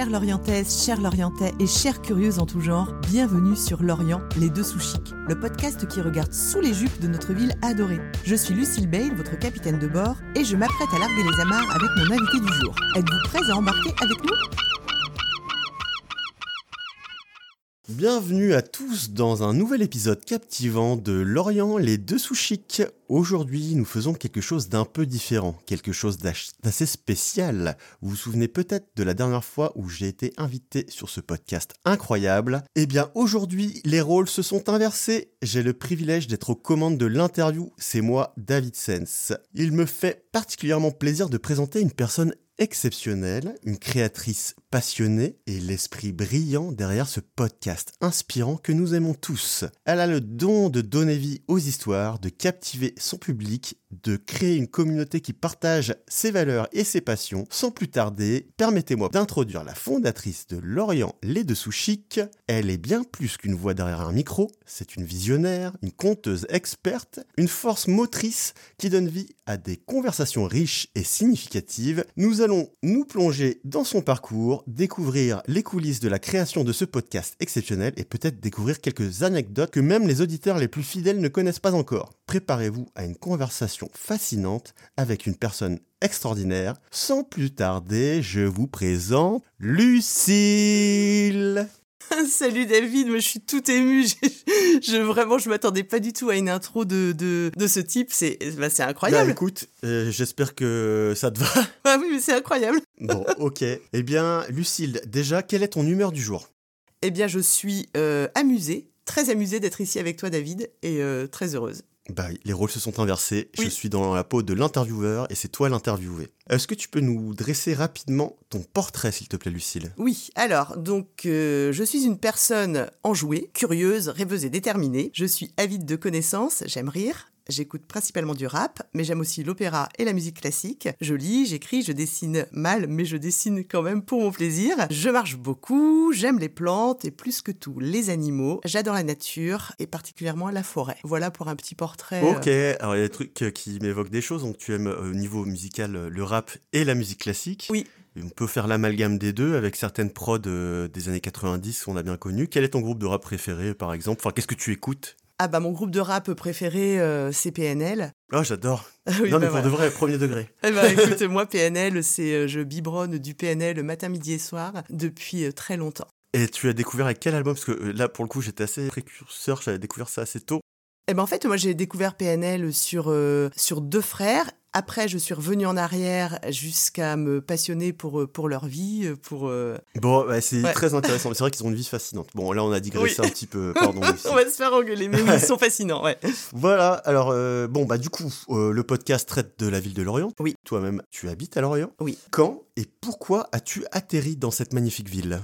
Chères Lorientaises, chers Lorientais et chères curieuses en tout genre, bienvenue sur Lorient, les deux sous le podcast qui regarde sous les jupes de notre ville adorée. Je suis Lucille Bale, votre capitaine de bord, et je m'apprête à larguer les amarres avec mon invité du jour. Êtes-vous prêts à embarquer avec nous? Bienvenue à tous dans un nouvel épisode captivant de Lorient les deux sous chics. Aujourd'hui, nous faisons quelque chose d'un peu différent, quelque chose d'assez spécial. Vous vous souvenez peut-être de la dernière fois où j'ai été invité sur ce podcast incroyable? Eh bien, aujourd'hui, les rôles se sont inversés. J'ai le privilège d'être aux commandes de l'interview. C'est moi, David Sens. Il me fait particulièrement plaisir de présenter une personne exceptionnelle, une créatrice passionnée et l'esprit brillant derrière ce podcast inspirant que nous aimons tous. Elle a le don de donner vie aux histoires, de captiver son public, de créer une communauté qui partage ses valeurs et ses passions. Sans plus tarder, permettez-moi d'introduire la fondatrice de Lorient Les Dessous Chic. Elle est bien plus qu'une voix derrière un micro, c'est une visionnaire, une conteuse experte, une force motrice qui donne vie à des conversations riches et significatives. Nous allons nous plonger dans son parcours, découvrir les coulisses de la création de ce podcast exceptionnel et peut-être découvrir quelques anecdotes que même les auditeurs les plus fidèles ne connaissent pas encore. Préparez-vous à une conversation fascinante avec une personne extraordinaire. Sans plus tarder, je vous présente Lucille. Salut David, moi je suis tout émue. Je, vraiment, je m'attendais pas du tout à une intro de, de, de ce type. C'est bah, incroyable. Bah, écoute, euh, j'espère que ça te va. Ah oui, mais c'est incroyable. Bon, ok. eh bien, Lucille, déjà, quelle est ton humeur du jour? Eh bien, je suis euh, amusée, très amusée d'être ici avec toi, David, et euh, très heureuse. Bah, les rôles se sont inversés. Je suis dans la peau de l'intervieweur et c'est toi l'interviewé. Est-ce que tu peux nous dresser rapidement ton portrait, s'il te plaît, Lucille? Oui, alors, donc, euh, je suis une personne enjouée, curieuse, rêveuse et déterminée. Je suis avide de connaissances, j'aime rire, J'écoute principalement du rap, mais j'aime aussi l'opéra et la musique classique. Je lis, j'écris, je dessine mal, mais je dessine quand même pour mon plaisir. Je marche beaucoup, j'aime les plantes et plus que tout, les animaux. J'adore la nature et particulièrement la forêt. Voilà pour un petit portrait. Ok, euh, alors il y a des trucs qui m'évoquent des choses. Donc tu aimes euh, au niveau musical le rap et la musique classique. Oui. On peut faire l'amalgame des deux avec certaines prods des années 90 qu'on a bien connues. Quel est ton groupe de rap préféré, par exemple? Enfin, qu'est-ce que tu écoutes? Ah bah mon groupe de rap préféré, euh, c'est PNL. Oh j'adore. Ah non mais bah pour de vrai, premier degré. Eh bah écoute, moi PNL, c'est euh, je biberonne du PNL matin, midi et soir depuis euh, très longtemps. Et tu as découvert avec quel album? Parce que là pour le coup j'étais assez précurseur, j'avais découvert ça assez tôt. Eh ben en fait moi j'ai découvert PNL sur, sur deux frères après, je suis revenue en arrière jusqu'à me passionner pour, euh, pour leur vie, euh, pour... Euh, bon, c'est très intéressant. C'est vrai qu'ils ont une vie fascinante. Bon, là, on a digressé un petit peu. Pardon. on va se faire engueuler, mais ils sont fascinants, ouais. Voilà, alors, bon, bah du coup, le podcast traite de la ville de Lorient. Oui. Toi-même, tu habites à Lorient. Oui. Quand et pourquoi as-tu atterri dans cette magnifique ville?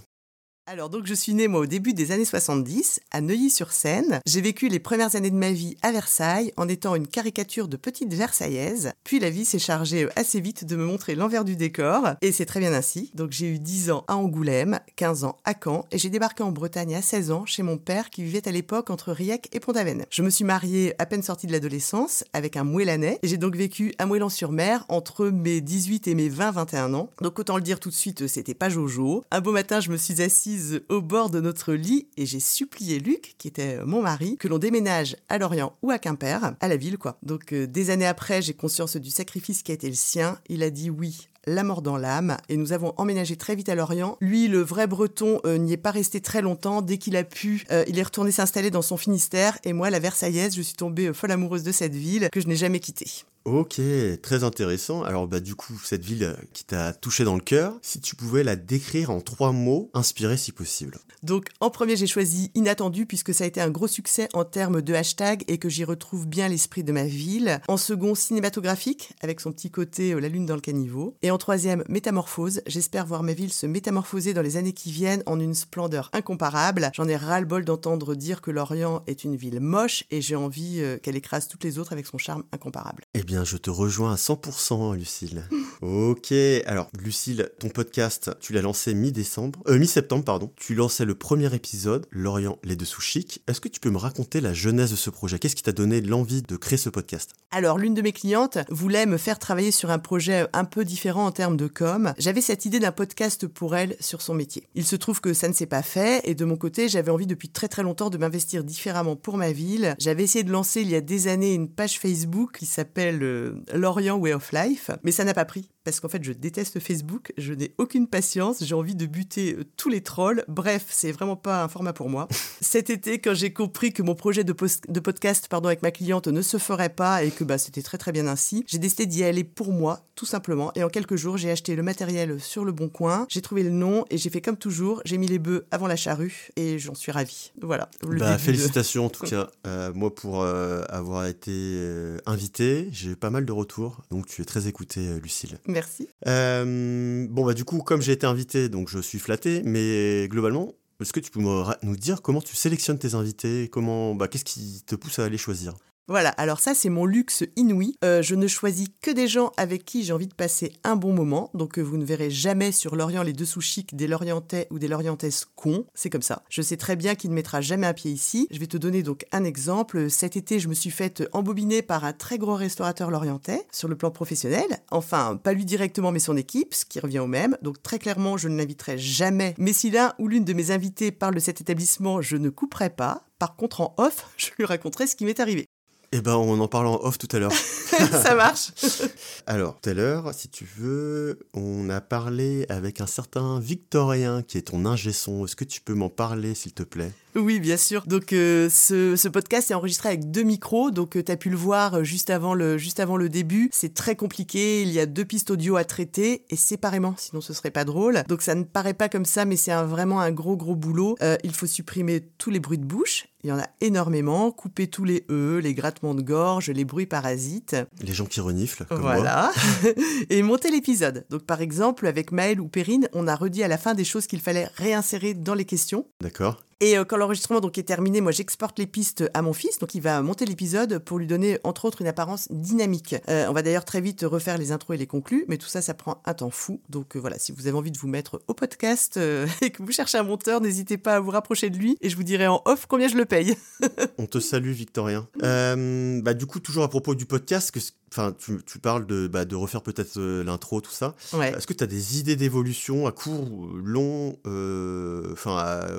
Alors donc je suis née moi au début des années 70 à Neuilly-sur-Seine. J'ai vécu les premières années de ma vie à Versailles en étant une caricature de petite Versaillaise. Puis la vie s'est chargée assez vite de me montrer l'envers du décor et c'est très bien ainsi. Donc j'ai eu 10 ans à Angoulême, 15 ans à Caen et j'ai débarqué en Bretagne à 16 ans chez mon père qui vivait à l'époque entre Riec et Pont-Aven. Je me suis mariée à peine sortie de l'adolescence avec un Mouelanais et j'ai donc vécu à Moëlan-sur-Mer entre mes 18 et mes 20-21 ans. Donc autant le dire tout de suite, c'était pas Jojo. Un beau matin, je me suis assise au bord de notre lit et j'ai supplié Luc, qui était mon mari, que l'on déménage à Lorient ou à Quimper, à la ville quoi. Donc euh, des années après, j'ai conscience du sacrifice qui a été le sien. Il a dit oui la mort dans l'âme et nous avons emménagé très vite à Lorient. Lui, le vrai breton, euh, n'y est pas resté très longtemps. Dès qu'il a pu, euh, il est retourné s'installer dans son Finistère et moi, la Versaillaise, je suis tombée folle amoureuse de cette ville que je n'ai jamais quittée. Ok, très intéressant. Alors bah du coup, cette ville euh, qui t'a touché dans le cœur, si tu pouvais la décrire en trois mots, inspirés si possible. Donc en premier, j'ai choisi inattendu puisque ça a été un gros succès en termes de hashtag et que j'y retrouve bien l'esprit de ma ville. En second, cinématographique avec son petit côté euh, la lune dans le caniveau. Et en troisième, métamorphose. J'espère voir ma ville se métamorphoser dans les années qui viennent en une splendeur incomparable. J'en ai ras-le-bol d'entendre dire que Lorient est une ville moche et j'ai envie euh, qu'elle écrase toutes les autres avec son charme incomparable. Eh bien je te rejoins à 100%, Lucille. Ok, alors Lucille, ton podcast, tu l'as lancé mi-décembre, euh, mi-septembre, pardon. Tu lançais le premier épisode, Lorient, les dessous chic. Est-ce que tu peux me raconter la genèse de ce projet? Qu'est-ce qui t'a donné l'envie de créer ce podcast? Alors, l'une de mes clientes voulait me faire travailler sur un projet un peu différent en termes de com. J'avais cette idée d'un podcast pour elle sur son métier. Il se trouve que ça ne s'est pas fait et de mon côté, j'avais envie depuis très très longtemps de m'investir différemment pour ma ville. J'avais essayé de lancer il y a des années une page Facebook qui s'appelle Lorient Way of Life, mais ça n'a pas pris parce qu'en fait je déteste Facebook, je n'ai aucune patience, j'ai envie de buter euh, tous les trolls. Bref, c'est vraiment pas un format pour moi. Cet été, quand j'ai compris que mon projet de, de podcast pardon, avec ma cliente ne se ferait pas et que bah, c'était très très bien ainsi, j'ai décidé d'y aller pour moi, tout simplement. Et en quelques jours, j'ai acheté le matériel sur le bon coin, j'ai trouvé le nom et j'ai fait comme toujours, j'ai mis les bœufs avant la charrue et j'en suis ravie. Voilà. Bah, félicitations en tout cas, euh, moi pour euh, avoir été invité, j'ai eu pas mal de retours, donc tu es très écoutée, Lucille. Merci. Euh, bon, bah, du coup, comme j'ai été invité, donc je suis flatté, mais globalement, est-ce que tu peux nous dire comment tu sélectionnes tes invités? Comment, bah, qu'est-ce qui te pousse à les choisir? Voilà, alors ça c'est mon luxe inouï. Euh, je ne choisis que des gens avec qui j'ai envie de passer un bon moment. Donc euh, vous ne verrez jamais sur Lorient les dessous chics des Lorientais ou des Lorientaises cons. C'est comme ça. Je sais très bien qu'il ne mettra jamais un pied ici. Je vais te donner donc un exemple. Cet été, je me suis faite embobiner par un très gros restaurateur lorientais sur le plan professionnel. Enfin, pas lui directement, mais son équipe, ce qui revient au même. Donc très clairement, je ne l'inviterai jamais. Mais si l'un ou l'une de mes invités parle de cet établissement, je ne couperai pas. Par contre, en off, je lui raconterai ce qui m'est arrivé. Eh ben, on en parle en off tout à l'heure. ça marche. Alors, tout à l'heure, si tu veux, on a parlé avec un certain Victorien qui est ton ingé son. Est-ce que tu peux m'en parler, s'il te plaît? Oui, bien sûr. Donc euh, ce, podcast est enregistré avec deux micros, donc euh, tu as pu le voir euh, juste avant le, juste avant le début. C'est très compliqué, il y a deux pistes audio à traiter et séparément, sinon ce serait pas drôle. Donc ça ne paraît pas comme ça, mais c'est vraiment un gros gros boulot. il faut supprimer tous les bruits de bouche, il y en a énormément, couper tous les E, les grattements de gorge, les bruits parasites. Les gens qui reniflent. Comme voilà. et monter l'épisode. Donc par exemple, avec Maël ou Perrine, on a redit à la fin des choses qu'il fallait réinsérer dans les questions. D'accord. Et euh, quand l'enregistrement donc est terminé, moi j'exporte les pistes à mon fils, donc il va monter l'épisode pour lui donner entre autres une apparence dynamique. Euh, on va d'ailleurs très vite refaire les intros et les conclus, mais tout ça, ça prend un temps fou. Donc euh, voilà, si vous avez envie de vous mettre au podcast et que vous cherchez un monteur, n'hésitez pas à vous rapprocher de lui et je vous dirai en off combien je le paye. on te salue, Victorien. bah du coup, toujours à propos du podcast, que Enfin, tu, parles de, bah, de refaire peut-être l'intro, tout ça. Est-ce que tu as des idées d'évolution à court, long, enfin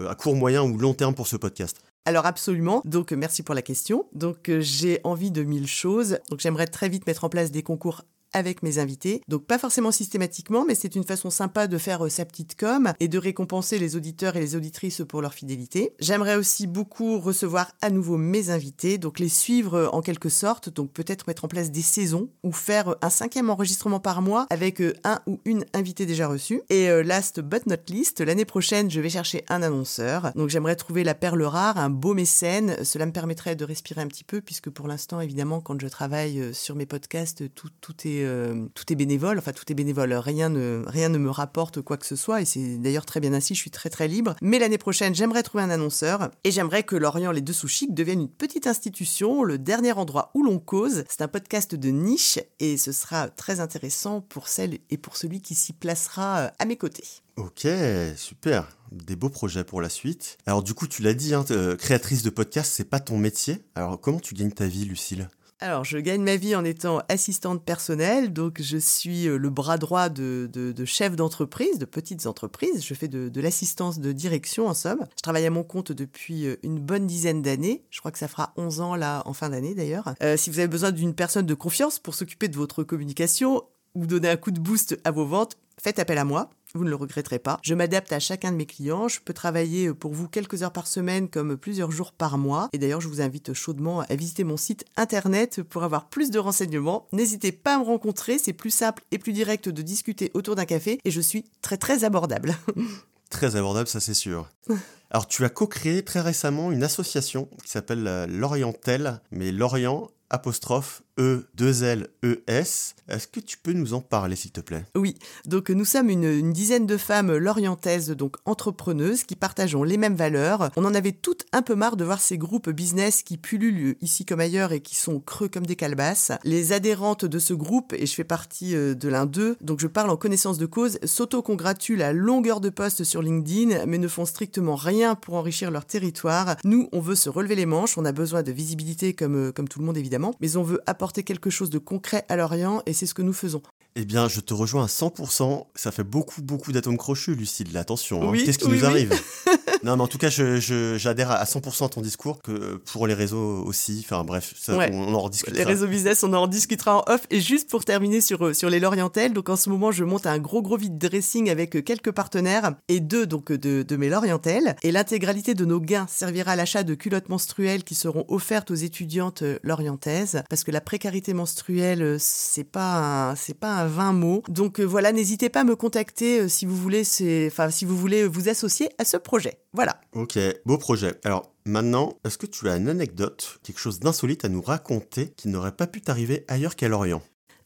à, court, moyen ou long terme pour ce podcast? Alors absolument. Donc merci pour la question. Donc j'ai envie de mille choses. Donc j'aimerais très vite mettre en place des concours avec mes invités. Donc pas forcément systématiquement, mais c'est une façon sympa de faire euh, sa petite com et de récompenser les auditeurs et les auditrices pour leur fidélité. J'aimerais aussi beaucoup recevoir à nouveau mes invités, donc les suivre euh, en quelque sorte, donc peut-être mettre en place des saisons ou faire euh, un cinquième enregistrement par mois avec un ou une invitée déjà reçue. Et last but not least, l'année prochaine, je vais chercher un annonceur. Donc j'aimerais trouver la perle rare, un beau mécène. Cela me permettrait de respirer un petit peu puisque pour l'instant, évidemment, quand je travaille sur mes podcasts, tout, tout est euh, tout est bénévole, enfin tout est bénévole, rien ne, rien ne me rapporte quoi que ce soit, et c'est d'ailleurs très bien ainsi, je suis très très libre. Mais l'année prochaine, j'aimerais trouver un annonceur, et j'aimerais que Lorient Les Dessous Chic devienne une petite institution, le dernier endroit où l'on cause. C'est un podcast de niche, et ce sera très intéressant pour celle et pour celui qui s'y placera euh, à mes côtés. Ok, super. Des beaux projets pour la suite. Alors du coup, tu l'as dit, hein, euh, créatrice de podcast, c'est pas ton métier. Alors comment tu gagnes ta vie, Lucille? Alors, je gagne ma vie en étant assistante personnelle, donc je suis euh, le bras droit de, de, chefs d'entreprise, de petites entreprises. Je fais de, l'assistance de direction, en somme. Je travaille à mon compte depuis euh, une bonne dizaine d'années. Je crois que ça fera 11 ans, là, en fin d'année d'ailleurs. Euh, si vous avez besoin d'une personne de confiance pour s'occuper de votre communication ou donner un coup de boost à vos ventes, faites appel à moi vous ne le regretterez pas. Je m'adapte à chacun de mes clients, je peux travailler pour vous quelques heures par semaine comme plusieurs jours par mois. Et d'ailleurs, je vous invite chaudement à visiter mon site internet pour avoir plus de renseignements. N'hésitez pas à me rencontrer, c'est plus simple et plus direct de discuter autour d'un café et je suis très très abordable. très abordable, ça c'est sûr. Alors tu as co-créé très récemment une association qui s'appelle L'Orientel, mais Lorient apostrophe E2L-E-S. Est-ce que tu peux nous en parler, s'il te plaît? Oui, donc nous sommes une, dizaine de femmes lorientaises, donc entrepreneuses, qui partageons les mêmes valeurs. On en avait toutes un peu marre de voir ces groupes business qui pullulent ici comme ailleurs et qui sont creux comme des calebasses. Les adhérentes de ce groupe, et je fais partie euh, de l'un d'eux, donc je parle en connaissance de cause, s'auto-congratulent à longueur de poste sur LinkedIn, mais ne font strictement rien pour enrichir leur territoire. Nous, on veut se relever les manches, on a besoin de visibilité comme, euh, comme tout le monde évidemment, mais on veut apporter quelque chose de concret à l'Orient et c'est ce que nous faisons. Eh bien, je te rejoins à 100%. Ça fait beaucoup, beaucoup d'atomes crochus, Lucille. Attention, hein. Qu'est-ce qui oui, nous oui. arrive Non, mais en tout cas, je- je- j'adhère à 100% à ton discours, que pour les réseaux aussi. Enfin, bref, ça, Ouais. on, on en rediscutera. Les réseaux business, on en discutera en off. Et juste pour terminer sur, euh, sur les Lorientelles, donc en ce moment, je monte un gros gros vide dressing avec euh, quelques partenaires et deux donc euh, de, de mes Lorientelles. Et l'intégralité de nos gains servira à l'achat de culottes menstruelles qui seront offertes aux étudiantes lorientaises. Parce que la précarité menstruelle, euh, c'est pas un, c'est pas un vain mot. Donc euh, voilà, n'hésitez pas à me contacter euh, si vous voulez, enfin si vous voulez vous associer à ce projet. Voilà. Ok, beau projet. Alors, maintenant, est-ce que tu as une anecdote, quelque chose d'insolite à nous raconter qui n'aurait pas pu t'arriver ailleurs qu'à Lorient?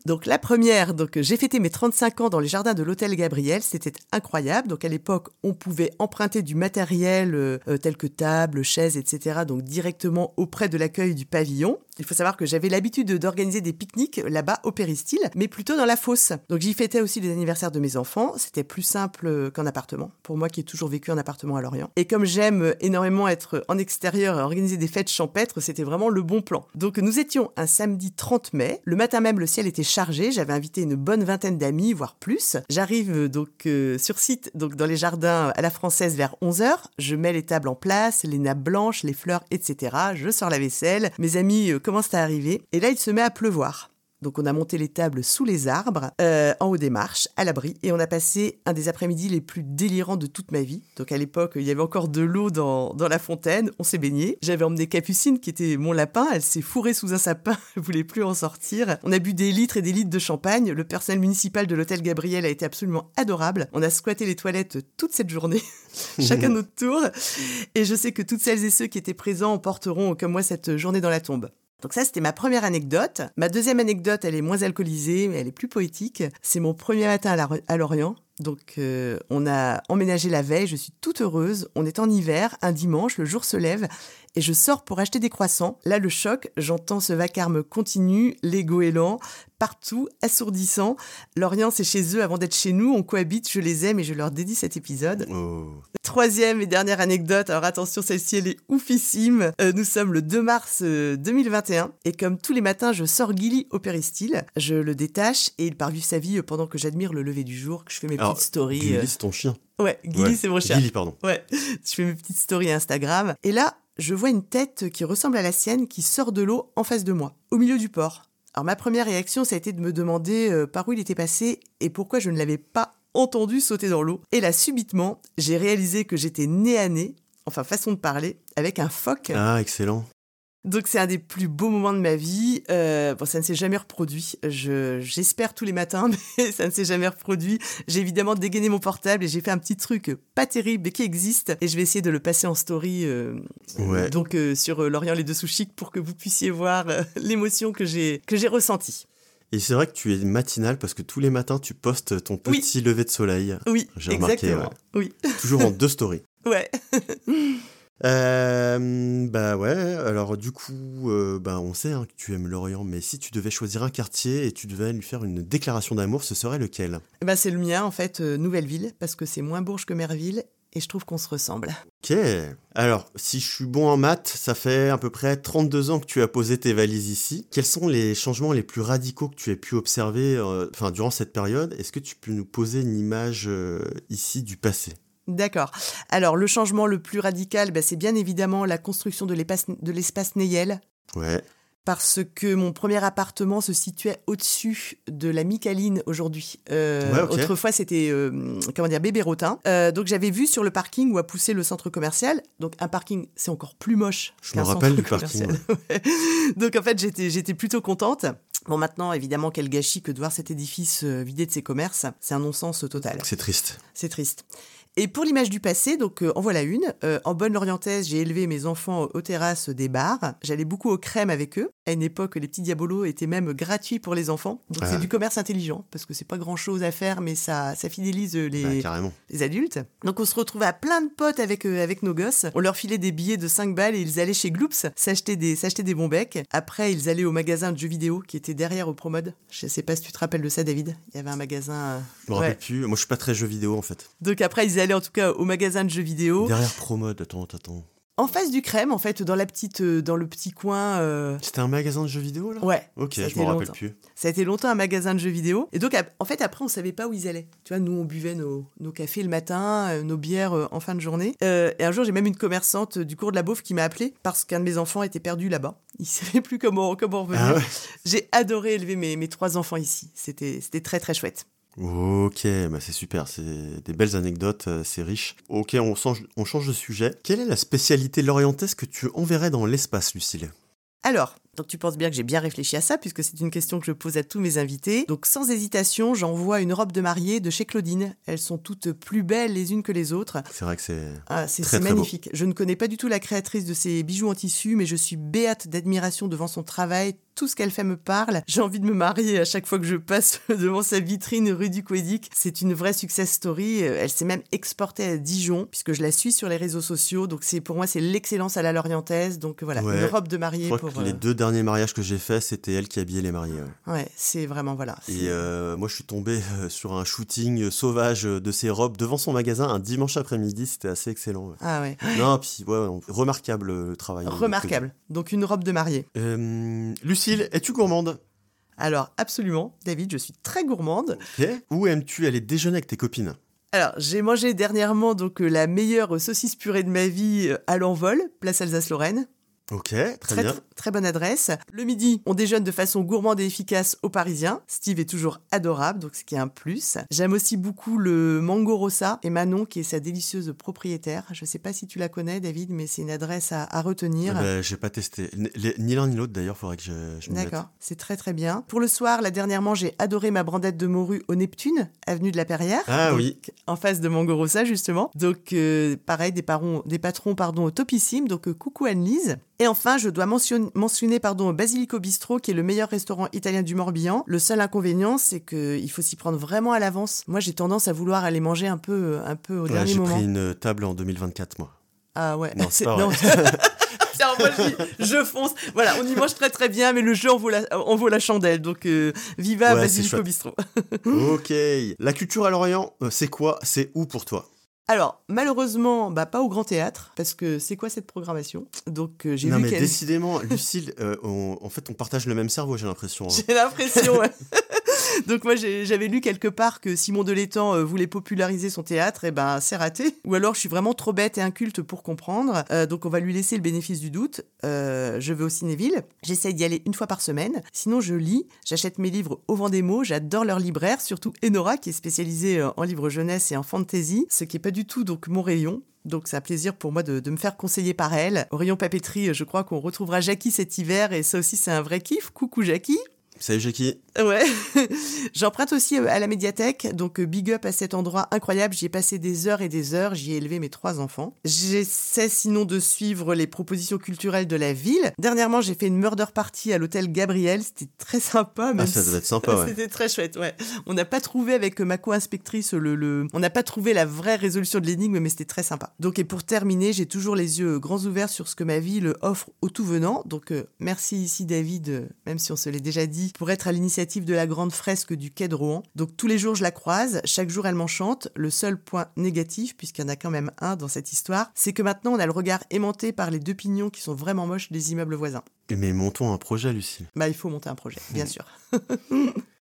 Donc la première, donc j'ai fêté mes 35 ans dans les jardins de l'hôtel Gabriel, c'était incroyable. Donc à l'époque, on pouvait emprunter du matériel euh, tel que table, chaises, etc. Donc directement auprès de l'accueil du pavillon. Il faut savoir que j'avais l'habitude de- d'organiser des pique-niques là-bas au péristyle, mais plutôt dans la fosse. Donc j'y fêtais aussi les anniversaires de mes enfants. C'était plus simple euh, qu'en appartement, pour moi qui ai toujours vécu en appartement à Lorient. Et comme j'aime euh, énormément être en extérieur et organiser des fêtes champêtres, c'était vraiment le bon plan. Donc nous étions un samedi 30 mai. Le matin même, le ciel était chargé. J'avais invité une bonne vingtaine d'amis, voire plus. J'arrive euh, donc sur site, donc dans les jardins à la française vers 11h. Je mets les tables en place, les nappes blanches, les fleurs, etc. Je sors la vaisselle. Mes amis commencent à arriver. Et là, il se met à pleuvoir. Donc on a monté les tables sous les arbres, euh, en haut des marches, à l'abri, et on a passé un des après-midi les plus délirants de toute ma vie. Donc à l'époque, il y avait encore de l'eau dans, dans la fontaine, on s'est baigné. J'avais emmené Capucine, qui était mon lapin, elle s'est fourrée sous un sapin, elle voulait plus en sortir. On a bu des litres et des litres de champagne, le personnel municipal de l'hôtel Gabriel a été absolument adorable. On a squatté les toilettes toute cette journée, chacun notre tour, et je sais que toutes celles et ceux qui étaient présents emporteront comme moi cette journée dans la tombe. Donc ça, c'était ma première anecdote. Ma deuxième anecdote, elle est moins alcoolisée, mais elle est plus poétique. C'est mon premier matin à, Lorient. Donc euh, on a emménagé la veille, je suis toute heureuse. On est en hiver, un dimanche, le jour se lève et je sors pour acheter des croissants. Là, le choc, j'entends ce vacarme continu, les goélands, partout, assourdissant. Lorient, c'est chez eux avant d'être chez nous. On cohabite, je les aime et je leur dédie cet épisode. Oh. Troisième et dernière anecdote, alors attention, celle-ci elle est oufissime. Euh, nous sommes le 2 mars euh, 2021 et comme tous les matins, je sors Gilly au péristyle, je le détache et il part vivre sa vie euh, pendant que j'admire le lever du jour, que je fais mes Alors, petites stories. Gulli, euh. c'est ton chien. Ouais, Gilly Ouais. c'est mon chien. Gilly, pardon. Ouais, je fais mes petites stories Instagram et là, je vois une tête qui ressemble à la sienne qui sort de l'eau en face de moi, au milieu du port. Alors ma première réaction, ça a été de me demander euh, par où il était passé et pourquoi je ne l'avais pas entendu sauter dans l'eau. Et là, subitement, j'ai réalisé que j'étais nez à nez, enfin façon de parler, avec un phoque. Ah, excellent. Donc c'est un des plus beaux moments de ma vie. Euh, bon, ça ne s'est jamais reproduit. Je j'espère tous les matins, mais ça ne s'est jamais reproduit. J'ai évidemment dégainé mon portable et j'ai fait un petit truc pas terrible mais qui existe et je vais essayer de le passer en story. euh, Ouais. donc euh, sur Lorient les deux sous chic pour que vous puissiez voir l'émotion que j'ai que j'ai ressentie. Et c'est vrai que tu es matinal parce que tous les matins, tu postes ton Oui. petit lever de soleil. Oui, J'ai remarqué, exactement. Oui, Toujours en deux stories. ouais. Euh, bah ouais, alors du coup, euh, bah on sait hein, que tu aimes Lorient, mais si tu devais choisir un quartier et tu devais lui faire une déclaration d'amour, ce serait lequel? Ben, c'est le mien en fait, euh, Nouvelle-Ville parce que c'est moins Bourges que Merville et je trouve qu'on se ressemble. Ok. Alors, si je suis bon en maths, ça fait à peu près 32 ans que tu as posé tes valises ici. Quels sont les changements les plus radicaux que tu as pu observer euh, enfin, durant cette période? Est-ce que tu peux nous poser une image euh, ici du passé? D'accord. Alors, le changement le plus radical, bah, c'est bien évidemment la construction de l'espace Neyel. Ouais. Parce que mon premier appartement se situait au-dessus de la Micaline aujourd'hui. Euh, Ouais. Autrefois, c'était euh, comment dire bébé rotin. Euh, donc j'avais vu sur le parking où a poussé le centre commercial. Donc un parking, c'est encore plus moche. Je me rappelle du parking, commercial. Ouais. donc en fait, j'étais j'étais plutôt contente. Bon, maintenant, évidemment, quel gâchis que de voir cet édifice vidé de ses commerces. C'est un non-sens total. C'est triste. C'est triste. Et pour l'image du passé, donc euh, en voilà une. Euh, en bonne lorientaise, j'ai élevé mes enfants aux terrasses des bars. J'allais beaucoup aux crèmes avec eux. À une époque, les petits diabolos étaient même gratuits pour les enfants. Donc Ah. c'est du commerce intelligent, parce que c'est pas grand chose à faire, mais ça, ça fidélise les, Bah, les adultes. Donc on se retrouvait à plein de potes avec, euh, avec nos gosses. On leur filait des billets de 5 balles et ils allaient chez Gloops s'acheter des, s'acheter des bons becs. Après, ils allaient au magasin de jeux vidéo qui était derrière au Promode. Je sais pas si tu te rappelles de ça, David. Il y avait un magasin. euh, Je me ouais. rappelle plus. Moi, je suis pas très jeu vidéo en fait. Donc après, ils allaient en tout cas au magasin de jeux vidéo. Derrière Promode, attends, attends. En face du crème, en fait, dans, la petite, euh, dans le petit coin. euh, C'était un magasin de jeux vidéo là? Ouais. Ok, je été me rappelle plus. Ça a été longtemps un magasin de jeux vidéo. Et donc, en fait, après, on savait pas où ils allaient. Tu vois, nous, on buvait nos, nos cafés le matin, euh, nos bières en fin de journée. Euh, et un jour, j'ai même une commerçante du cours de la Beauve qui m'a appelé parce qu'un de mes enfants était perdu là-bas. Il savait plus comment, comment revenir. Ah ouais J'ai adoré élever mes, mes trois enfants ici. C'était c'était très, très chouette. Ok, bah c'est super, c'est des belles anecdotes, euh, c'est riche. Ok, on change, on change de sujet. Quelle est la spécialité lorientaise que tu enverrais dans l'espace, Lucille? Alors, donc tu penses bien que j'ai bien réfléchi à ça, puisque c'est une question que je pose à tous mes invités. Donc sans hésitation, j'envoie une robe de mariée de chez Claudine. Elles sont toutes plus belles les unes que les autres. C'est vrai que c'est... Ah, c'est beau. magnifique. Je ne connais pas du tout la créatrice de ces bijoux en tissu, mais je suis béate d'admiration devant son travail. Tout ce qu'elle fait me parle. J'ai envie de me marier à chaque fois que je passe devant sa vitrine rue du Quédic. C'est une vraie success story. Euh, Elle s'est même exportée à Dijon, puisque je la suis sur les réseaux sociaux. Donc c'est pour moi, c'est l'excellence à la lorientaise. Donc voilà, Ouais. une robe de mariée pour. les euh, deux derniers mariages que j'ai faits, c'était elle qui habillait les mariés. ouais. Ouais, c'est vraiment voilà. Et euh, moi, je suis tombé euh, sur un shooting euh, sauvage de ses robes devant son magasin un dimanche après-midi. C'était assez excellent. ouais. Ah ouais, non, puis ouais, remarquable le travail. remarquable. Donc une robe de mariée. Euh, Lucille, es-tu gourmande? Alors absolument, David, je suis très gourmande. Où aimes-tu aller déjeuner avec tes copines? Alors, j'ai mangé dernièrement donc la meilleure saucisse purée de ma vie à l'envol, place Alsace-Lorraine. Ok, très, Très, bien. tr- très bonne adresse. Le midi, on déjeune de façon gourmande et efficace aux Parisiens. Steve est toujours adorable, donc ce qui est un plus. J'aime aussi beaucoup le Mango Rossa et Manon, qui est sa délicieuse propriétaire. Je sais pas si tu la connais, David, mais c'est une adresse à, à retenir. Eh ben, j'ai pas testé. Ni l'un ni l'autre d'ailleurs, faudrait que je, je. D'accord, c'est très très bien. Pour le soir, là dernièrement, j'ai adoré ma brandette de morue au Neptune, avenue de la Perrière. Ah oui. En face de Mangorosa, justement. Donc, euh, pareil, des, parons, des patrons pardon, topissime. Donc, euh, coucou Anne-Lise. Et enfin, je dois mention- mentionner pardon, Basilico Bistro, qui est le meilleur restaurant italien du Morbihan. Le seul inconvénient, c'est qu'il faut s'y prendre vraiment à l'avance. Moi, j'ai tendance à vouloir aller manger un peu, un peu au Ouais, dernier j'ai moment. pris une table en 2024, moi. Ah ouais. Non, c'est non. Tiens, moi, je, dis, je fonce. Voilà, on y mange très très bien, mais le jeu en vaut la, en vaut la chandelle. Donc, euh, viva Ouais, Basilico. Bistro. ok. La culture à Lorient, euh, c'est quoi? C'est où pour toi? Alors, malheureusement, bah, pas au Grand Théâtre, parce que c'est quoi cette programmation? Donc, euh, j'ai Non vu mais décidément, Lucille, euh, on- en fait, on partage le même cerveau, j'ai l'impression. hein. J'ai l'impression, ouais. Donc moi j'avais lu quelque part que Simon Delétang euh, voulait populariser son théâtre, et ben c'est raté. Ou alors je suis vraiment trop bête et inculte pour comprendre. Euh, donc on va lui laisser le bénéfice du doute. Euh, je vais au Cinéville. J'essaye d'y aller une fois par semaine. Sinon je lis, j'achète mes livres au Vendémo. J'adore leur libraire, surtout Enora qui est spécialisée en livres jeunesse et en fantasy, ce qui est pas du tout donc mon rayon. Donc c'est un plaisir pour moi de, de me faire conseiller par elle. Au rayon papeterie, je crois qu'on retrouvera Jackie cet hiver et ça aussi c'est un vrai kiff. Coucou Jackie. Salut Jackie. Ouais. J'emprunte aussi euh, à la médiathèque, donc euh, big up à cet endroit incroyable. J'y ai passé des heures et des heures, j'y ai élevé mes trois enfants. J'essaie sinon de suivre les propositions culturelles de la ville. Dernièrement, j'ai fait une murder party à l'hôtel Gabriel, c'était très sympa. Même Ah, ça si- doit être sympa, ouais. C'était très chouette, ouais. On n'a pas trouvé avec euh, ma co-inspectrice le, le... On n'a pas trouvé la vraie résolution de l'énigme, mais c'était très sympa. Donc, et pour terminer, j'ai toujours les yeux grands ouverts sur ce que ma ville offre au tout venant. Donc, euh, merci ici, David, euh, même si on se l'est déjà dit, pour être à l'initiative de la grande fresque du quai de Rouen. Donc, tous les jours, je la croise. Chaque jour, elle m'enchante. Le seul point négatif, puisqu'il y en a quand même un dans cette histoire, c'est que maintenant, on a le regard aimanté par les deux pignons qui sont vraiment moches des immeubles voisins. Mais montons un projet, Lucille. Bah, il faut monter un projet, bien sûr.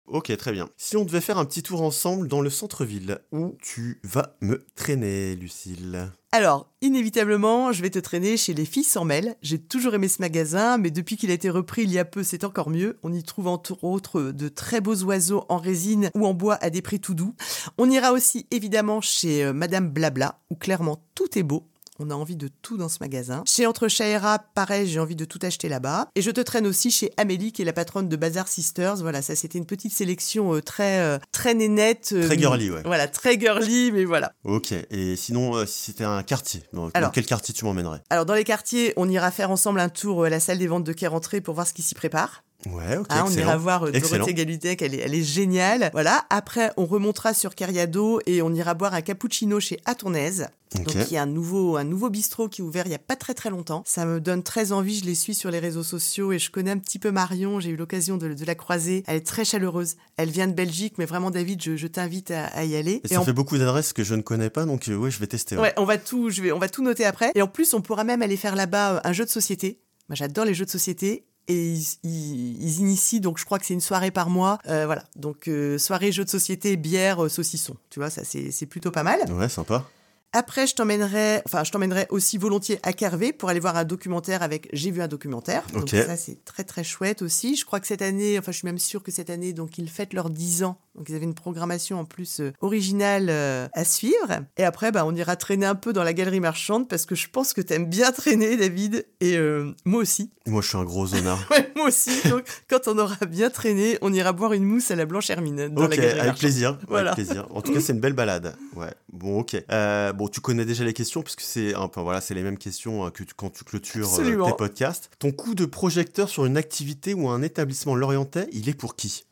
Ok, très bien. Si on devait faire un petit tour ensemble dans le centre-ville, où tu vas me traîner, Lucille? Alors, inévitablement, je vais te traîner chez les filles sans mêle. J'ai toujours aimé ce magasin, mais depuis qu'il a été repris il y a peu, c'est encore mieux. On y trouve entre autres de très beaux oiseaux en résine ou en bois à des prix tout doux. On ira aussi évidemment chez euh, Madame Blabla, où clairement tout est beau. On a envie de tout dans ce magasin. Chez Entre pareil, j'ai envie de tout acheter là-bas. Et je te traîne aussi chez Amélie, qui est la patronne de Bazar Sisters. Voilà, ça c'était une petite sélection euh, très, euh, très nénette. euh, Très girly, ouais. Voilà, très girly, mais voilà. Ok. Et sinon, si c'était un quartier, dans, dans Alors. quel quartier tu m'emmènerais? Alors dans les quartiers, on ira faire ensemble un tour à la salle des ventes de Quai Rentrée pour voir ce qui s'y prépare. Ouais, ok. Hein, on excellent. ira voir euh, Excellent. Dorothée Galutec, elle est, elle est géniale. Voilà. Après, on remontera sur Cariado et on ira boire un cappuccino chez Atournaise. Ok. Donc il y a un nouveau, un nouveau bistrot qui est ouvert il y a pas très très longtemps. Ça me donne très envie, je les suis sur les réseaux sociaux et je connais un petit peu Marion, j'ai eu l'occasion de, de la croiser. Elle est très chaleureuse. Elle vient de Belgique, mais vraiment David, je, je t'invite à, à y aller. Et ça en- fait beaucoup d'adresses que je ne connais pas, donc euh, ouais, je vais tester. ouais. Ouais, on va tout, je vais, on va tout noter après. Et en plus, on pourra même aller faire là-bas euh, un jeu de société. Moi, j'adore les jeux de société. Et ils, initient, donc je crois que c'est une soirée par mois. Euh, voilà, donc euh, soirée, jeux de société, bière, euh, saucisson. Tu vois, ça c'est plutôt pas mal. Ouais, sympa. Après, je t'emmènerai, enfin, je t'emmènerai aussi volontiers à Kervé pour aller voir un documentaire avec J'ai vu un documentaire. Donc ça, c'est très très chouette aussi. Je crois que cette année, enfin, je suis même sûre que cette année, donc ils fêtent leurs 10 ans. Donc ils avaient une programmation en plus euh, originale euh, à suivre. Et après, bah, on ira traîner un peu dans la galerie marchande parce que je pense que t'aimes bien traîner, David. Et euh, moi aussi. Moi, je suis un gros zonard. Ouais, moi aussi. Donc quand on aura bien traîné, on ira boire une mousse à la Blanche Hermine dans ok, la galerie avec marchande. plaisir. Voilà. Avec plaisir. En tout cas, c'est une belle balade. Ouais. Bon, ok. Bon, tu connais déjà les questions puisque c'est voilà, c'est les mêmes questions euh, que tu- quand tu clôtures euh, tes podcasts. Ton coup de projecteur sur une activité ou un établissement lorientais, il est pour qui?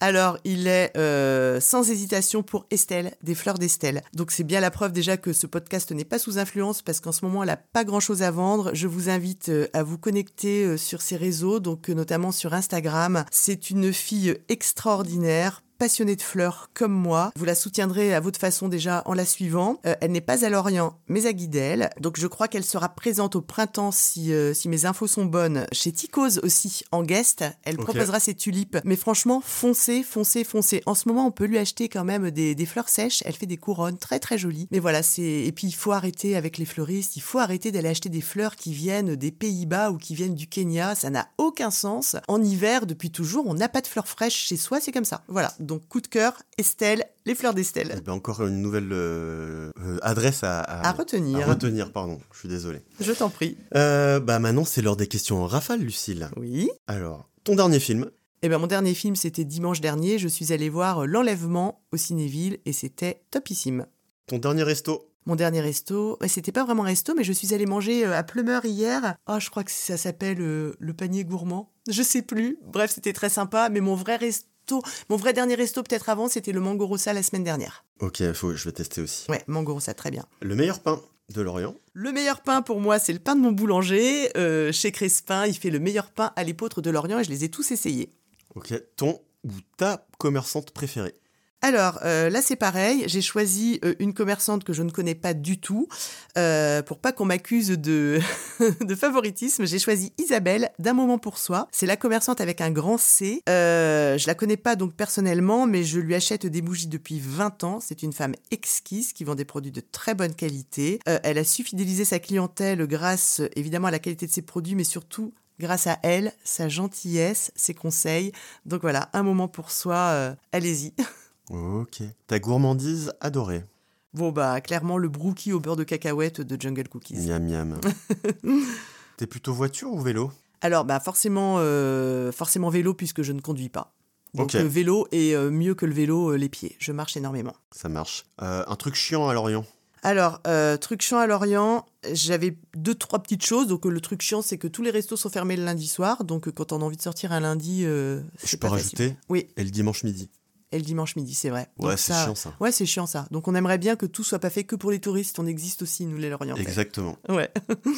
Alors, il est euh, sans hésitation pour Estelle, des fleurs d'Estelle. Donc, c'est bien la preuve déjà que ce podcast n'est pas sous influence parce qu'en ce moment, elle n'a pas grand-chose à vendre. Je vous invite euh, à vous connecter euh, sur ses réseaux, donc notamment sur Instagram. C'est une fille extraordinaire passionnée de fleurs comme moi. Vous la soutiendrez à votre façon déjà en la suivant. Euh, elle n'est pas à Lorient, mais à Guidel. Donc je crois qu'elle sera présente au printemps si, euh, si mes infos sont bonnes. Chez Ticos aussi, en guest. Elle proposera ses tulipes. Mais franchement, foncez, foncez, foncez. En ce moment, on peut lui acheter quand même des, des fleurs sèches. Elle fait des couronnes très très jolies. Mais voilà, c'est et puis il faut arrêter avec les fleuristes. Il faut arrêter d'aller acheter des fleurs qui viennent des Pays-Bas ou qui viennent du Kenya. Ça n'a aucun sens. En hiver, depuis toujours, on n'a pas de fleurs fraîches chez soi. C'est comme ça. Voilà. Donc coup de cœur, Estelle, les fleurs Eh d'Estelle. ben, Encore une nouvelle euh, euh, adresse à, à- À retenir. à retenir, pardon. Je suis désolé. Je t'en prie. Euh, bah maintenant, c'est l'heure des questions en rafale, Lucille. Oui. Alors, ton dernier film Eh ben mon dernier film, c'était dimanche dernier. Je suis allée voir L'Enlèvement au Cinéville et c'était topissime. Ton dernier resto Mon dernier resto, c'était pas vraiment un resto, mais je suis allée manger à Plumeur hier. Oh, je crois que ça s'appelle euh, le panier gourmand. Je sais plus. Bref, c'était très sympa, mais mon vrai resto, mon vrai dernier resto peut-être avant, c'était le Mango Rossa la semaine dernière. Ok, faut, je vais tester aussi. Ouais, Mango Rossa, très bien. Le meilleur pain de Lorient Le meilleur pain pour moi, c'est le pain de mon boulanger. Euh, chez Crespin, il fait le meilleur pain à l'épeautre de Lorient et je les ai tous essayés. Ok, ton ou ta commerçante préférée? Alors euh, là c'est pareil, j'ai choisi euh, une commerçante que je ne connais pas du tout euh, pour pas qu'on m'accuse de, de favoritisme. J'ai choisi Isabelle d'un moment pour soi. C'est la commerçante avec un grand C. Je la connais pas donc personnellement, mais je lui achète des bougies depuis 20 ans. C'est une femme exquise qui vend des produits de très bonne qualité. Elle a su fidéliser sa clientèle grâce évidemment à la qualité de ses produits, mais surtout grâce à elle, sa gentillesse, ses conseils. Donc voilà, un moment pour soi, allez-y. Ok. Ta gourmandise adorée Bon bah clairement le brookie au beurre de cacahuète de Jungle Cookies. Miam miam. T'es plutôt voiture ou vélo? Alors bah forcément euh, forcément vélo puisque je ne conduis pas. Donc le vélo est euh, mieux que le vélo euh, les pieds. Je marche énormément. Ça marche. Euh, un truc chiant à Lorient? Alors euh, truc chiant à Lorient, j'avais deux trois petites choses. Donc le truc chiant c'est que tous les restos sont fermés le lundi soir. Donc quand on a envie de sortir un lundi, euh, Je peux pas facile. rajouter Oui. Et le dimanche midi? Et le dimanche midi c'est vrai. Ouais, c'est ça- chiant ça. Ouais c'est chiant ça. Donc on aimerait bien que tout soit pas fait que pour les touristes. On existe aussi nous les Lorientais. Exactement. Ouais.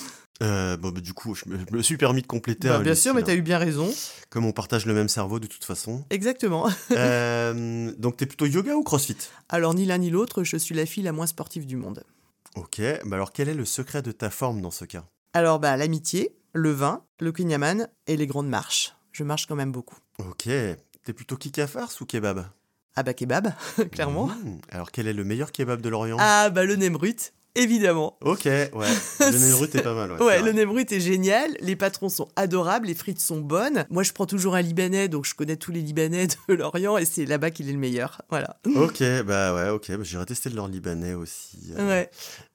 Euh, bon, bah, du coup, je me, je me suis permis de compléter. Bah, hein, bien sûr, mais t'as eu bien raison. hein. Comme on partage le même cerveau de toute façon. Exactement. Euh, donc, t'es plutôt yoga ou crossfit? Alors, ni l'un ni l'autre, je suis la fille la moins sportive du monde. Ok. Bah alors, quel est le secret de ta forme dans ce cas? Alors, bah, l'amitié, le vin, le kunyaman et les grandes marches. Je marche quand même beaucoup. Ok. T'es plutôt kick à farce ou kebab? Ah bah kebab, clairement. Mmh. Alors, quel est le meilleur kebab de Lorient? Ah bah le Nemrut. évidemment. Ok, ouais. Le Nemrut est pas mal. Ouais, le. Nemrut est génial, les patrons sont adorables, les frites sont bonnes. Moi, je prends toujours un Libanais, donc je connais tous les Libanais de l'Orient et c'est là-bas qu'il est le meilleur. Voilà. Ok, bah ouais, ok. bah J'irai tester le leur libanais aussi. Euh, Ouais.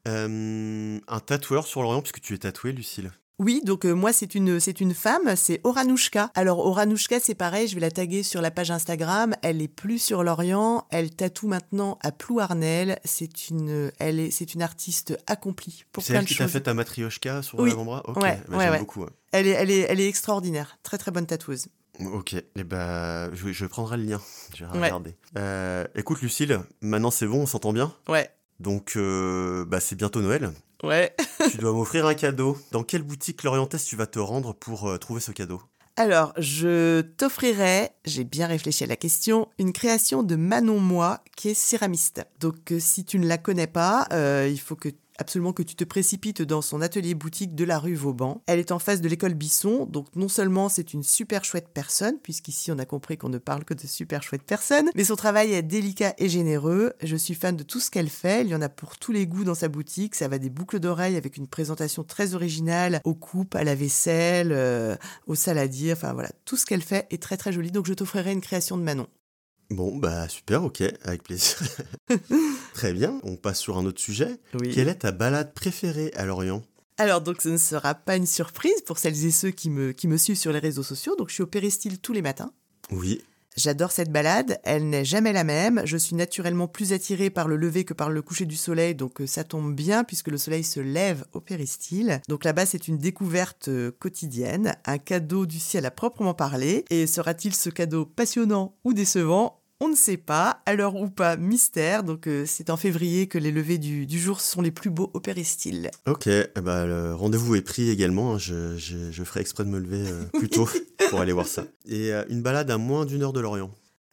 euh, un tatoueur sur l'Orient, puisque tu es tatoué, Lucille? Oui, donc euh, moi c'est une c'est une femme, c'est Oranouchka. Alors Oranouchka, c'est pareil, je vais la taguer sur la page Instagram. Elle est plus sur l'Orient, elle tatoue maintenant à Plouarnel. C'est une elle est c'est une artiste accomplie pour C'est plein elle de qui t'a fait ta matrioshka sur Oui. l'avant-bras? Ok, Ouais, bah, ouais, beaucoup. ouais. Elle est elle est elle est extraordinaire, très très bonne tatoueuse. Ok, et bah, je, je prendrai le lien. Je vais regarder. Euh, écoute, Lucille, maintenant c'est bon, on s'entend bien? Ouais. Donc, euh, bah, c'est bientôt Noël. Ouais. tu dois m'offrir un cadeau. Dans quelle boutique lorientaise tu vas te rendre pour euh, trouver ce cadeau? Alors, je t'offrirai, j'ai bien réfléchi à la question, une création de Manon Moi, qui est céramiste. Donc, euh, si tu ne la connais pas, il faut que absolument que tu te précipites dans son atelier boutique de la rue Vauban. Elle est en face de l'école Bisson, donc non seulement c'est une super chouette personne, puisqu'ici on a compris qu'on ne parle que de super chouettes personnes, mais son travail est délicat et généreux. Je suis fan de tout ce qu'elle fait, il y en a pour tous les goûts dans sa boutique, ça va des boucles d'oreilles avec une présentation très originale, aux coupes, à la vaisselle, euh, au saladier, enfin voilà, tout ce qu'elle fait est très très joli, donc je t'offrirai une création de Manon. Bon, bah super, ok, avec plaisir. Très bien, on passe sur un autre sujet. Oui. Quelle est ta balade préférée à Lorient? Alors donc ce ne sera pas une surprise pour celles et ceux qui me, qui me suivent sur les réseaux sociaux, donc je suis au Péristyle tous les matins. Oui, J'adore cette balade, elle n'est jamais la même. Je suis naturellement plus attirée par le lever que par le coucher du soleil, donc euh, ça tombe bien puisque le soleil se lève au péristyle. Donc là-bas, c'est une découverte euh, quotidienne, un cadeau du ciel à proprement parler. Et sera-t-il ce cadeau passionnant ou décevant? On ne sait pas, à l'heure ou pas, mystère. Donc euh, c'est en février que les levées du, du jour sont les plus beaux au péristyle. ok, eh bah, le rendez-vous est pris également. hein. Je, je- je ferai exprès de me lever euh, plus tôt pour aller voir ça. Et euh, une balade à moins d'une heure de Lorient.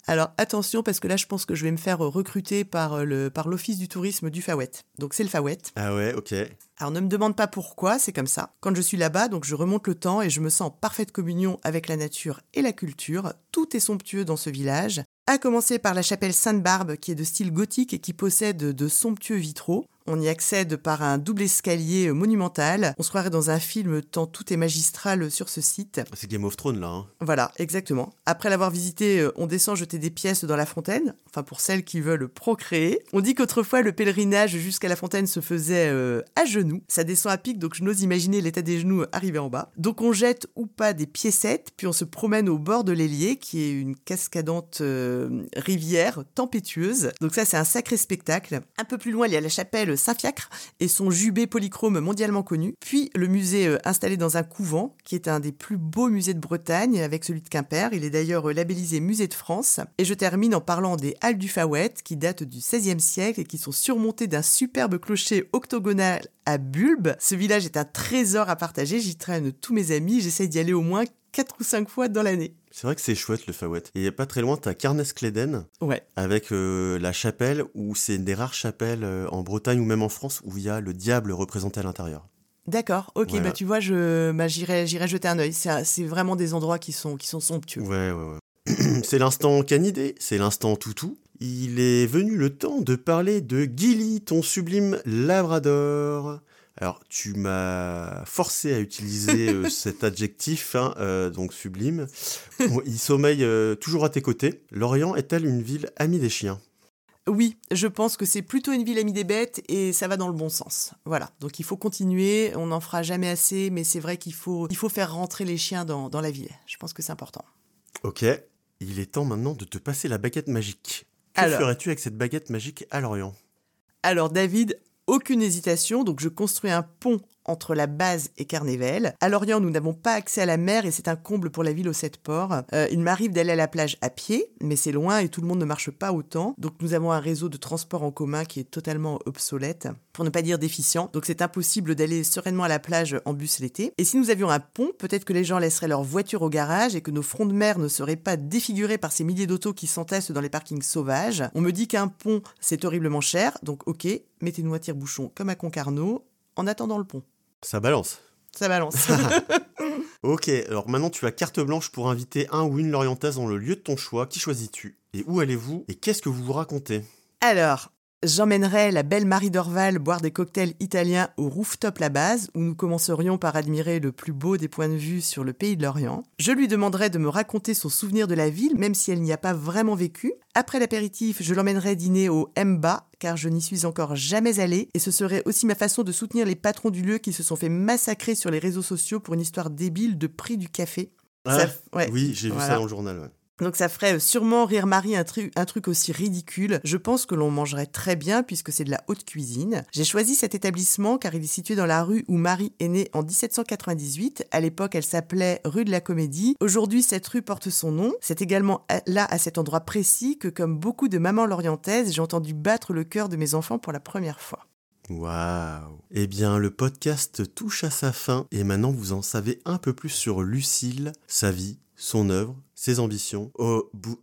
Alors attention parce que là je pense que je vais me faire recruter par le par l'office du tourisme du Fawet. Donc c'est le Fawet. Ah ouais, ok. Alors ne me demande pas pourquoi, c'est comme ça. Quand je suis là-bas, donc je remonte le temps et je me sens en parfaite communion avec la nature et la culture. Tout est somptueux dans ce village. À commencer par la chapelle Sainte-Barbe qui est de style gothique et qui possède de somptueux vitraux. On y accède par un double escalier monumental. On se croirait dans un film tant tout est magistral sur ce site. C'est Game of Thrones là. hein. Voilà, exactement. Après l'avoir visité, euh, on descend jeter des pièces dans la fontaine, enfin pour celles qui veulent procréer. On dit qu'autrefois le pèlerinage jusqu'à la fontaine se faisait euh, à genoux. Ça descend à pic, donc je n'ose imaginer l'état des genoux arrivé en bas. Donc on jette ou pas des piécettes, puis on se promène au bord de l'Hélier, qui est une cascadante euh, rivière tempétueuse. Donc ça c'est un sacré spectacle. Un peu plus loin, il y a la chapelle Saint-Fiacre et son jubé polychrome mondialement connu. Puis le musée euh, installé dans un couvent, qui est un des plus beaux musées de Bretagne avec celui de Quimper. Il est d'ailleurs euh, labellisé Musée de France. Et je termine en parlant des Halles du Fawet, qui datent du XVIe siècle et qui sont surmontées d'un superbe clocher octogonal à bulbe. Ce village est un trésor à partager. J'y traîne tous mes amis. J'essaye d'y aller au moins 4 ou 5 fois dans l'année. C'est vrai que c'est chouette le Fawet. Et pas très loin, t'as Carnes-Cléden, Ouais. avec euh, la chapelle, où c'est une des rares chapelles euh, en Bretagne ou même en France où il y a le diable représenté à l'intérieur. D'accord, ok, bah tu vois, je, bah, j'irai, j'irai jeter un œil. C'est, c'est vraiment des endroits qui sont, qui sont somptueux. Ouais, ouais, ouais. c'est l'instant canidé, c'est l'instant toutou. Il est venu le temps de parler de Gilly, ton sublime labrador. Alors, tu m'as forcé à utiliser euh, cet adjectif, hein, euh, donc sublime. Il sommeille euh, toujours à tes côtés. Lorient est-elle une ville amie des chiens? Oui, je pense que c'est plutôt une ville amie des bêtes et ça va dans le bon sens. Voilà, donc il faut continuer, on n'en fera jamais assez, mais c'est vrai qu'il faut, il faut faire rentrer les chiens dans, dans la ville. Je pense que c'est important. Ok, il est temps maintenant de te passer la baguette magique. Que Alors. ferais-tu avec cette baguette magique à Lorient? Alors David, aucune hésitation, donc je construis un pont entre la base et Carnével. À Lorient, nous n'avons pas accès à la mer et c'est un comble pour la ville aux sept ports. Euh, il m'arrive d'aller à la plage à pied, mais c'est loin et tout le monde ne marche pas autant. Donc nous avons un réseau de transport en commun qui est totalement obsolète, pour ne pas dire déficient. Donc c'est impossible d'aller sereinement à la plage en bus l'été. Et si nous avions un pont, peut-être que les gens laisseraient leur voiture au garage et que nos fronts de mer ne seraient pas défigurés par ces milliers d'autos qui s'entassent dans les parkings sauvages. On me dit qu'un pont, c'est horriblement cher, donc ok, mettez-nous à tire-bouchon comme à Concarneau en attendant le pont. Ça balance. Ça balance. Ok, alors maintenant tu as carte blanche pour inviter un ou une Lorientaise dans le lieu de ton choix. Qui choisis-tu? Et où allez-vous? Et qu'est-ce que vous vous racontez? Alors, J'emmènerai la belle Marie Dorval boire des cocktails italiens au rooftop La Base, où nous commencerions par admirer le plus beau des points de vue sur le pays de l'Orient. Je lui demanderai de me raconter son souvenir de la ville, même si elle n'y a pas vraiment vécu. Après l'apéritif, je l'emmènerai dîner au Mba, car je n'y suis encore jamais allée, et ce serait aussi ma façon de soutenir les patrons du lieu qui se sont fait massacrer sur les réseaux sociaux pour une histoire débile de prix du café. Ah, Ça- ouais. Oui, j'ai vu ça dans le journal. ouais. Donc ça ferait sûrement rire Marie un, tru- un truc aussi ridicule. Je pense que l'on mangerait très bien puisque c'est de la haute cuisine. J'ai choisi cet établissement car il est situé dans la rue où Marie est née en 1798. À l'époque, elle s'appelait rue de la Comédie. Aujourd'hui, cette rue porte son nom. C'est également là, à cet endroit précis, que comme beaucoup de mamans lorientaises, j'ai entendu battre le cœur de mes enfants pour la première fois. Waouh Eh bien, le podcast touche à sa fin et maintenant vous en savez un peu plus sur Lucille, sa vie, son œuvre, ses ambitions.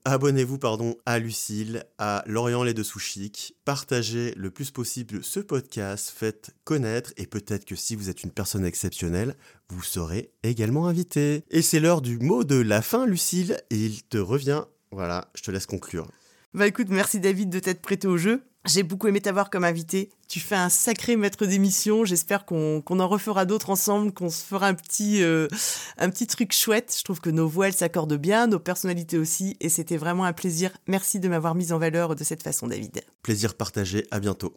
Abonnez-vous pardon à Lucille, à Lorient les deux sous chic. Partagez le plus possible ce podcast, faites connaître et peut-être que si vous êtes une personne exceptionnelle, vous serez également invité. Et c'est l'heure du mot de la fin, Lucille, et il te revient. Voilà, je te laisse conclure. Bah écoute, merci David de t'être prêté au jeu. J'ai beaucoup aimé t'avoir comme invité. Tu fais un sacré maître d'émission. J'espère qu'on qu'on en refera d'autres ensemble, qu'on se fera un petit, euh, un petit truc chouette. Je trouve que nos voix, elles s'accordent bien, nos personnalités aussi. Et c'était vraiment un plaisir. Merci de m'avoir mise en valeur de cette façon, David. Plaisir partagé, à bientôt.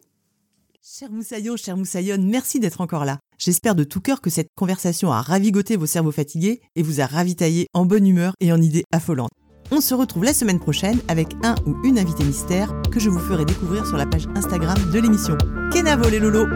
Cher Moussaillon, cher Moussaillonne, merci d'être encore là. J'espère de tout cœur que cette conversation a ravigoté vos cerveaux fatigués et vous a ravitaillé en bonne humeur et en idées affolantes. On se retrouve la semaine prochaine avec un ou une invitée mystère que je vous ferai découvrir sur la page Instagram de l'émission. Kenavo les lolos